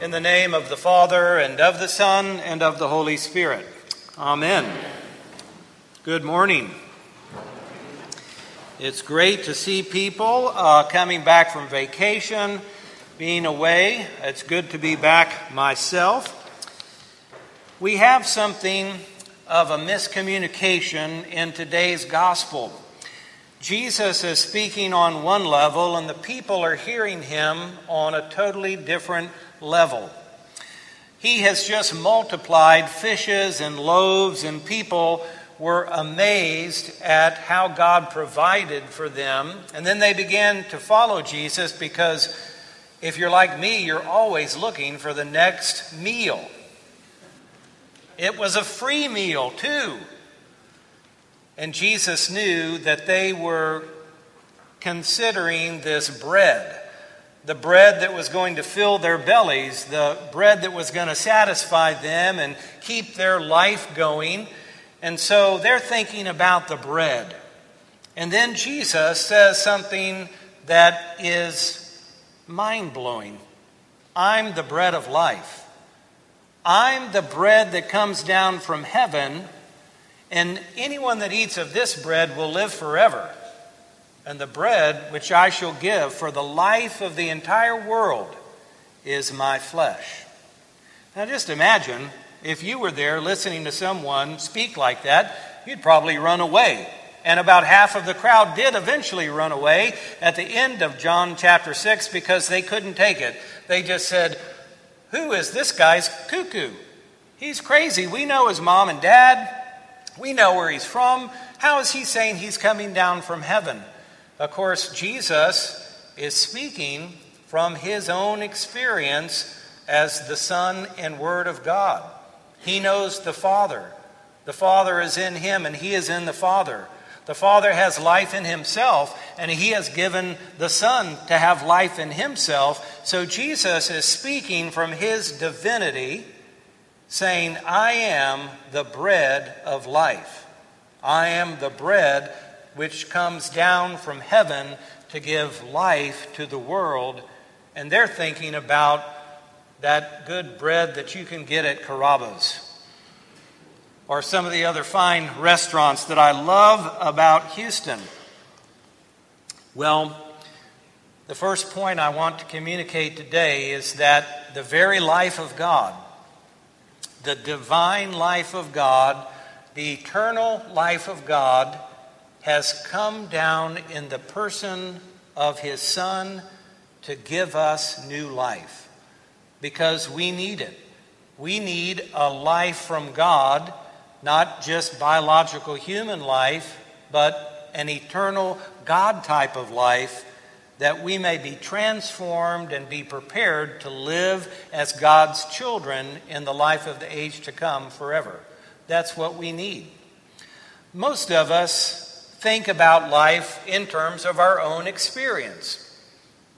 In the name of the Father, and of the Son, and of the Holy Spirit. Amen. Good morning. It's great to see people uh, coming back from vacation, being away. It's good to be back myself. We have something of a miscommunication in today's gospel. Jesus is speaking on one level, and the people are hearing him on a totally different level. He has just multiplied fishes and loaves, and people were amazed at how God provided for them. And then they began to follow Jesus because if you're like me, you're always looking for the next meal. It was a free meal, too. And Jesus knew that they were considering this bread the bread that was going to fill their bellies, the bread that was going to satisfy them and keep their life going. And so they're thinking about the bread. And then Jesus says something that is mind blowing I'm the bread of life. I'm the bread that comes down from heaven and anyone that eats of this bread will live forever. And the bread which I shall give for the life of the entire world is my flesh. Now just imagine if you were there listening to someone speak like that, you'd probably run away. And about half of the crowd did eventually run away at the end of John chapter 6 because they couldn't take it. They just said, Who is this guy's cuckoo? He's crazy. We know his mom and dad. We know where he's from. How is he saying he's coming down from heaven? Of course, Jesus is speaking from his own experience as the Son and Word of God. He knows the Father. The Father is in him, and he is in the Father. The Father has life in himself, and he has given the Son to have life in himself. So Jesus is speaking from his divinity saying, I am the bread of life. I am the bread which comes down from heaven to give life to the world. And they're thinking about that good bread that you can get at Carrabba's or some of the other fine restaurants that I love about Houston. Well, the first point I want to communicate today is that the very life of God, the divine life of God, the eternal life of God, has come down in the person of his Son to give us new life because we need it. We need a life from God, not just biological human life, but an eternal God type of life that we may be transformed and be prepared to live as God's children in the life of the age to come forever. That's what we need. Most of us think about life in terms of our own experience.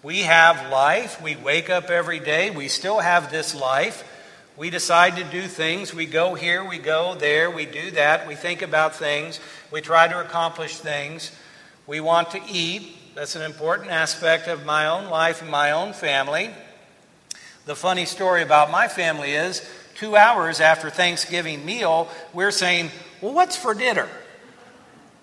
We have life, we wake up every day, we still have this life. We decide to do things. We go here, we go there, we do that. We think about things. We try to accomplish things. We want to eat. That's an important aspect of my own life and my own family. The funny story about my family is two hours after Thanksgiving meal, we're saying, Well, what's for dinner?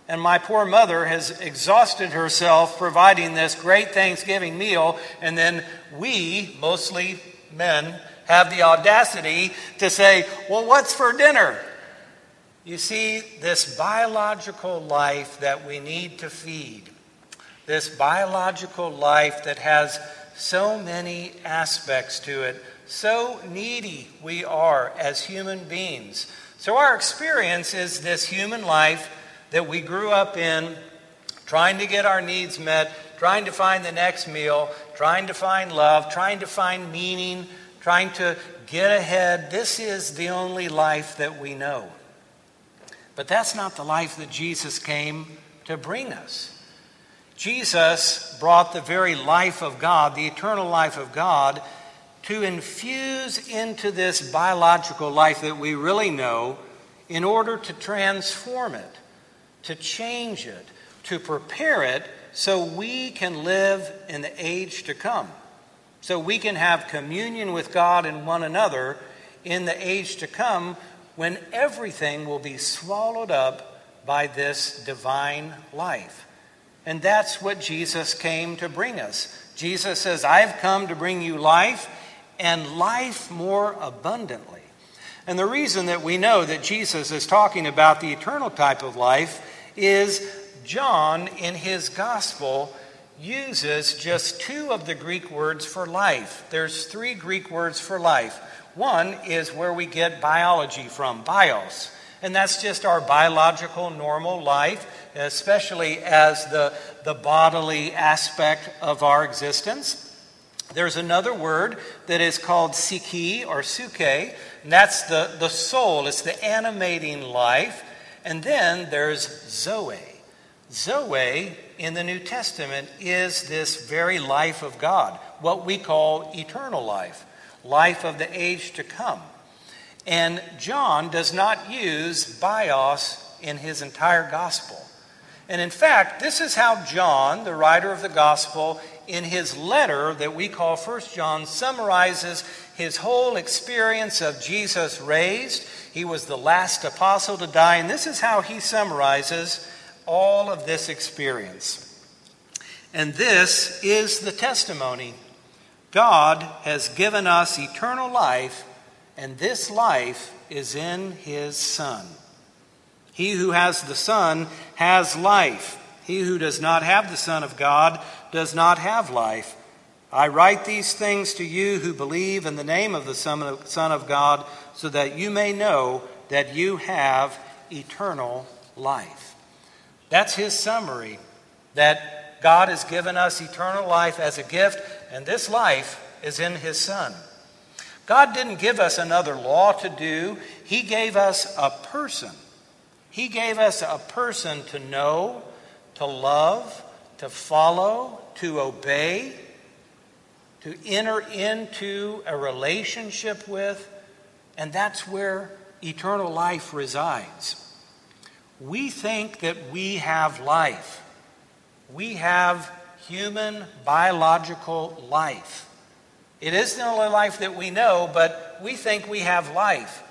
And my poor mother has exhausted herself providing this great Thanksgiving meal, and then we, mostly men, have the audacity to say, Well, what's for dinner? You see, this biological life that we need to feed this biological life that has so many aspects to it. So needy we are as human beings. So, our experience is this human life that we grew up in, trying to get our needs met, trying to find the next meal, trying to find love, trying to find meaning, trying to get ahead. This is the only life that we know. But that's not the life that Jesus came to bring us. Jesus brought the very life of God, the eternal life of God, to infuse into this biological life that we really know in order to transform it, to change it, to prepare it so we can live in the age to come. so we can have communion with God and one another in the age to come when everything will be swallowed up by this divine life. And that's what Jesus came to bring us. Jesus says, I've come to bring you life and life more abundantly. And the reason that we know that Jesus is talking about the eternal type of life is John, in his gospel, uses just two of the Greek words for life. There's three Greek words for life. One is where we get biology from, bios. And that's just our biological, normal life, especially as the, the bodily aspect of our existence. There's another word that is called psyche or suke, and that's the, the soul, it's the animating life. And then there's zoe. Zoe in the New Testament is this very life of God, what we call eternal life, life of the age to come. And John does not use bios in his entire gospel. And in fact, this is how John, the writer of the gospel, in his letter that we call First John, summarizes his whole experience of Jesus raised. He was the last apostle to die, and this is how he summarizes all of this experience. And this is the testimony God has given us eternal life, and this life is in his Son. He who has the Son has life. He who does not have the Son of God does not have life. I write these things to you who believe in the name of the Son of God, so that you may know that you have eternal life. That's his summary that God has given us eternal life as a gift, and this life is in his Son. God didn't give us another law to do, he gave us a person he gave us a person to know, to love, to follow, to obey, to enter into a relationship with, and that's where eternal life resides. We think that we have life. We have human biological life. It isn't the only life that we know, but we think we have life.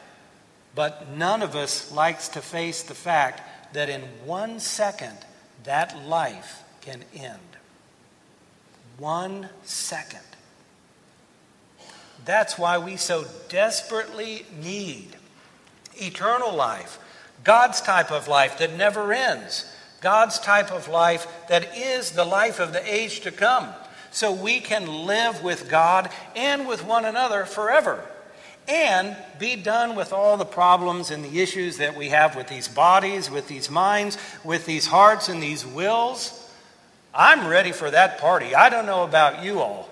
But none of us likes to face the fact that in one second, that life can end. One second. That's why we so desperately need eternal life, God's type of life that never ends, God's type of life that is the life of the age to come, so we can live with God and with one another forever and be done with all the problems and the issues that we have with these bodies, with these minds, with these hearts and these wills. I'm ready for that party. I don't know about you all,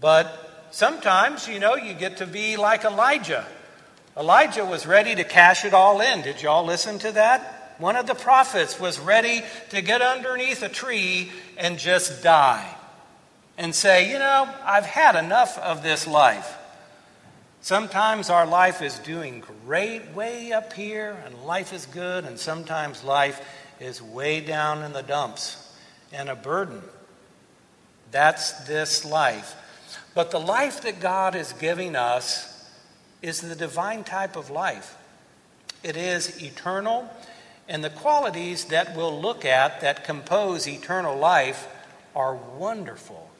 but sometimes, you know, you get to be like Elijah. Elijah was ready to cash it all in. Did y'all listen to that? One of the prophets was ready to get underneath a tree and just die and say, You know, I've had enough of this life. Sometimes our life is doing great way up here and life is good, and sometimes life is way down in the dumps and a burden. That's this life. But the life that God is giving us is the divine type of life. It is eternal, and the qualities that we'll look at that compose eternal life are wonderful.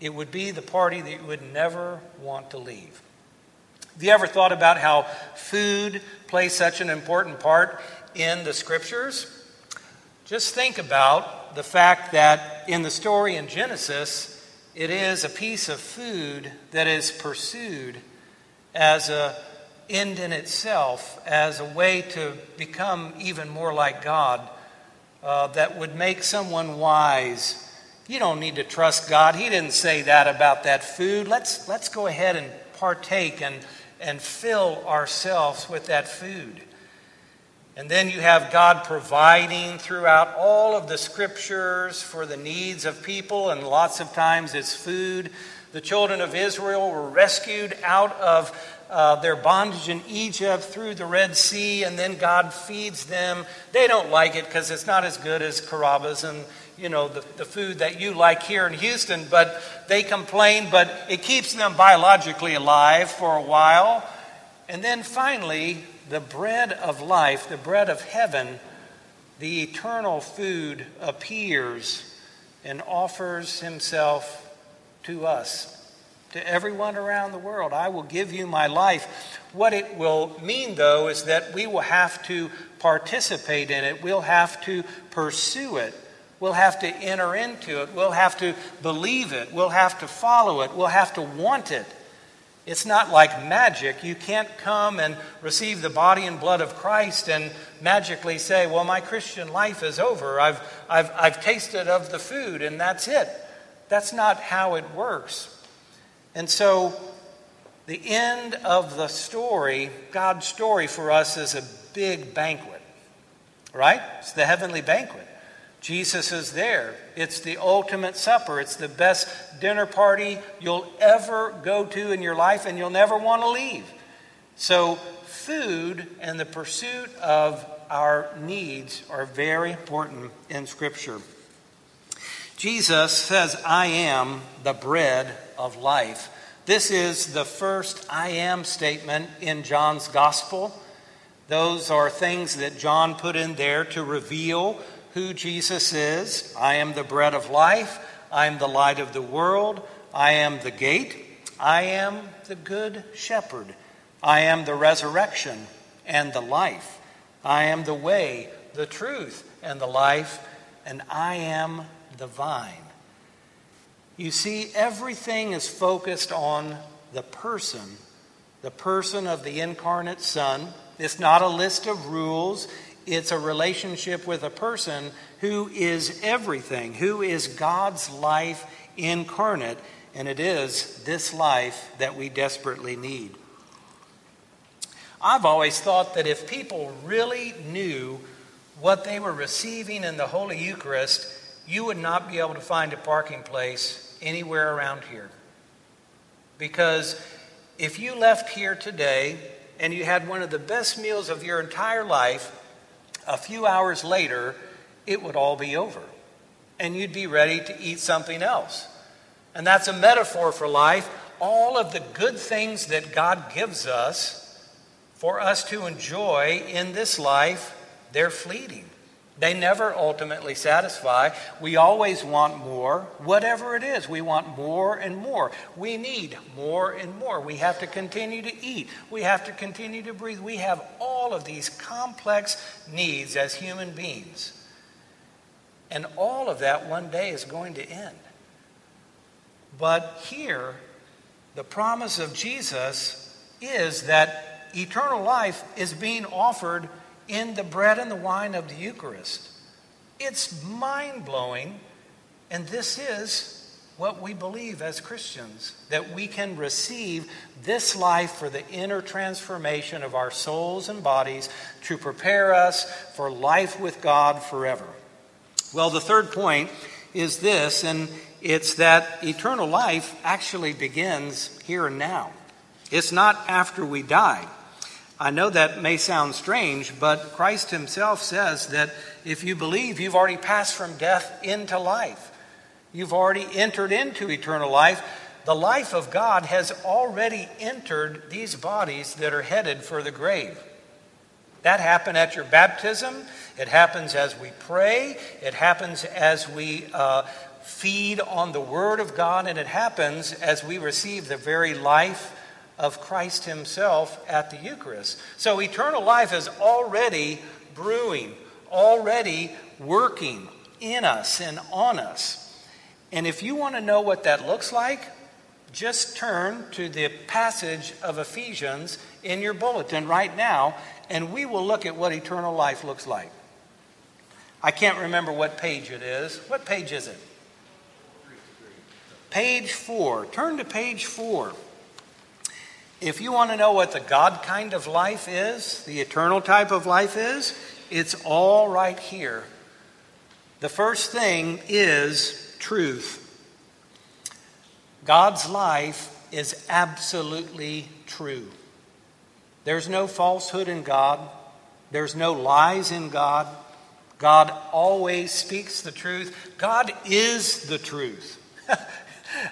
It would be the party that you would never want to leave. Have you ever thought about how food plays such an important part in the scriptures? Just think about the fact that in the story in Genesis, it is a piece of food that is pursued as a end in itself, as a way to become even more like God, uh, that would make someone wise. You don't need to trust God. He didn't say that about that food. Let's, let's go ahead and partake and and fill ourselves with that food. And then you have God providing throughout all of the scriptures for the needs of people, and lots of times it's food. The children of Israel were rescued out of uh, their bondage in Egypt through the Red Sea, and then God feeds them. They don't like it because it's not as good as Carrabba's and you know, the, the food that you like here in Houston, but they complain, but it keeps them biologically alive for a while. And then finally, the bread of life, the bread of heaven, the eternal food appears and offers himself to us, to everyone around the world. I will give you my life. What it will mean, though, is that we will have to participate in it, we'll have to pursue it. We'll have to enter into it. We'll have to believe it. We'll have to follow it. We'll have to want it. It's not like magic. You can't come and receive the body and blood of Christ and magically say, Well, my Christian life is over. I've, I've, I've tasted of the food and that's it. That's not how it works. And so, the end of the story, God's story for us, is a big banquet, right? It's the heavenly banquet. Jesus is there. It's the ultimate supper. It's the best dinner party you'll ever go to in your life, and you'll never want to leave. So, food and the pursuit of our needs are very important in Scripture. Jesus says, I am the bread of life. This is the first I am statement in John's Gospel. Those are things that John put in there to reveal who Jesus is. I am the bread of life. I am the light of the world. I am the gate. I am the good shepherd. I am the resurrection and the life. I am the way, the truth, and the life. And I am the vine. You see, everything is focused on the person, the person of the incarnate Son. It's not a list of rules, it's a relationship with a person who is everything, who is God's life incarnate, and it is this life that we desperately need. I've always thought that if people really knew what they were receiving in the Holy Eucharist, you would not be able to find a parking place anywhere around here. Because if you left here today and you had one of the best meals of your entire life, a few hours later, it would all be over. And you'd be ready to eat something else. And that's a metaphor for life. All of the good things that God gives us for us to enjoy in this life, they're fleeting. They never ultimately satisfy. We always want more, whatever it is. We want more and more. We need more and more. We have to continue to eat. We have to continue to breathe. We have all of these complex needs as human beings. And all of that one day is going to end. But here, the promise of Jesus is that eternal life is being offered in the bread and the wine of the Eucharist. It's mind blowing, and this is what we believe as Christians that we can receive this life for the inner transformation of our souls and bodies to prepare us for life with God forever. Well, the third point is this, and it's that eternal life actually begins here and now. It's not after we die. I know that may sound strange, but Christ himself says that if you believe, you've already passed from death into life. You've already entered into eternal life. The life of God has already entered these bodies that are headed for the grave. That happened at your baptism. It happens as we pray. It happens as we uh, feed on the Word of God. And it happens as we receive the very life of Christ Himself at the Eucharist. So eternal life is already brewing, already working in us and on us. And if you want to know what that looks like, just turn to the passage of Ephesians in your bulletin right now, and we will look at what eternal life looks like. I can't remember what page it is. What page is it? Page four. Turn to page four. If you want to know what the God kind of life is, the eternal type of life is, it's all right here. The first thing is truth. God's life is absolutely true. There's no falsehood in God, there's no lies in God. God always speaks the truth. God is the truth.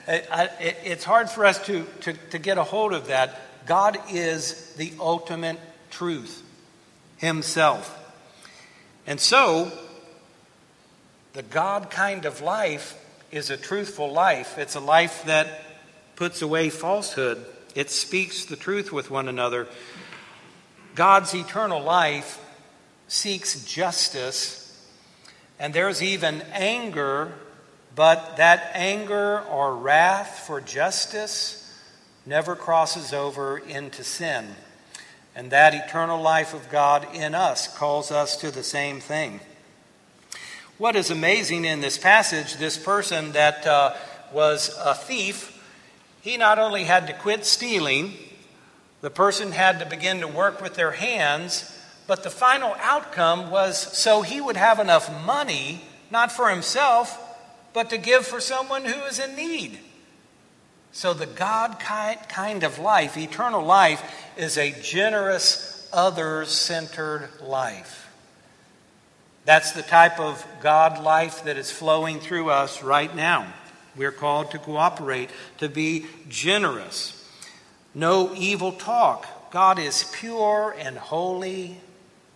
It's hard for us to, to, to get a hold of that. God is the ultimate truth Himself. And so, the God kind of life is a truthful life. It's a life that puts away falsehood, it speaks the truth with one another. God's eternal life seeks justice, and there's even anger, but that anger or wrath for justice never crosses over into sin. And that eternal life of God in us calls us to the same thing. What is amazing in this passage, this person that uh, was a thief, he not only had to quit stealing, the person had to begin to work with their hands, but the final outcome was so he would have enough money, not for himself, but to give for someone who is in need. So the God kind of life, eternal life, is a generous, others centered life. That's the type of God life that is flowing through us right now. We're called to cooperate, to be generous. No evil talk. God is pure and holy.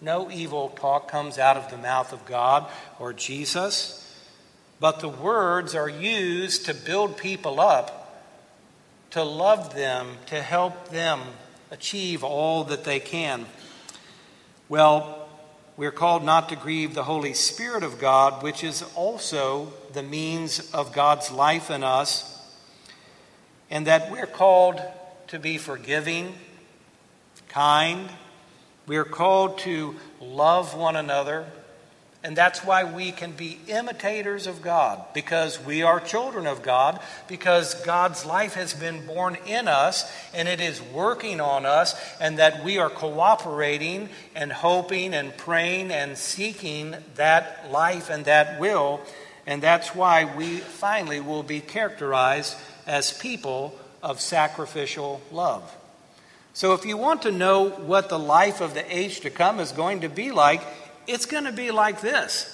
No evil talk comes out of the mouth of God or Jesus. But the words are used to build people up, to love them, to help them achieve all that they can. Well, we're called not to grieve the Holy Spirit of God, which is also the means of God's life in us, and that we're called to be forgiving, kind. We're called to love one another. And that's why we can be imitators of God, because we are children of God, because God's life has been born in us and it is working on us, and that we are cooperating and hoping and praying and seeking that life and that will. And that's why we finally will be characterized as people of sacrificial love. So, if you want to know what the life of the age to come is going to be like, it's going to be like this.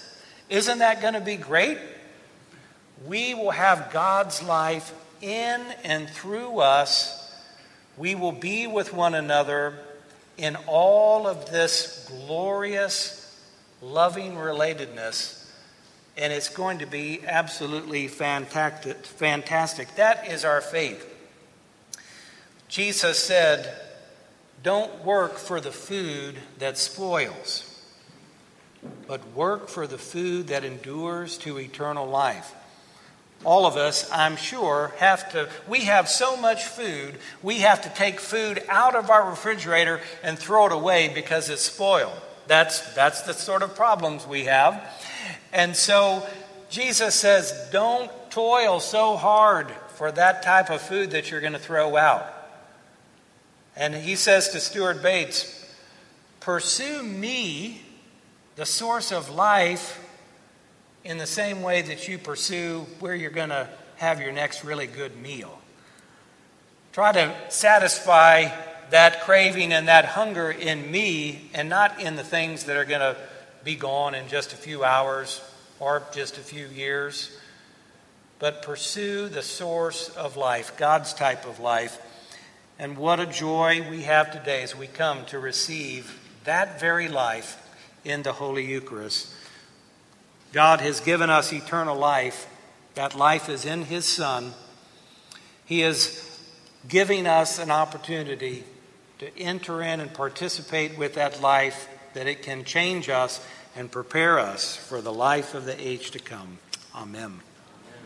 Isn't that going to be great? We will have God's life in and through us. We will be with one another in all of this glorious, loving relatedness. And it's going to be absolutely fantastic. fantastic. That is our faith. Jesus said, Don't work for the food that spoils but work for the food that endures to eternal life. All of us, I'm sure, have to, we have so much food, we have to take food out of our refrigerator and throw it away because it's spoiled. That's, that's the sort of problems we have. And so Jesus says, don't toil so hard for that type of food that you're going to throw out. And he says to Stuart Bates, pursue me the source of life in the same way that you pursue where you're going to have your next really good meal. Try to satisfy that craving and that hunger in me and not in the things that are going to be gone in just a few hours or just a few years. But pursue the source of life, God's type of life. And what a joy we have today as we come to receive that very life in the Holy Eucharist. God has given us eternal life. That life is in His Son. He is giving us an opportunity to enter in and participate with that life, that it can change us and prepare us for the life of the age to come. Amen.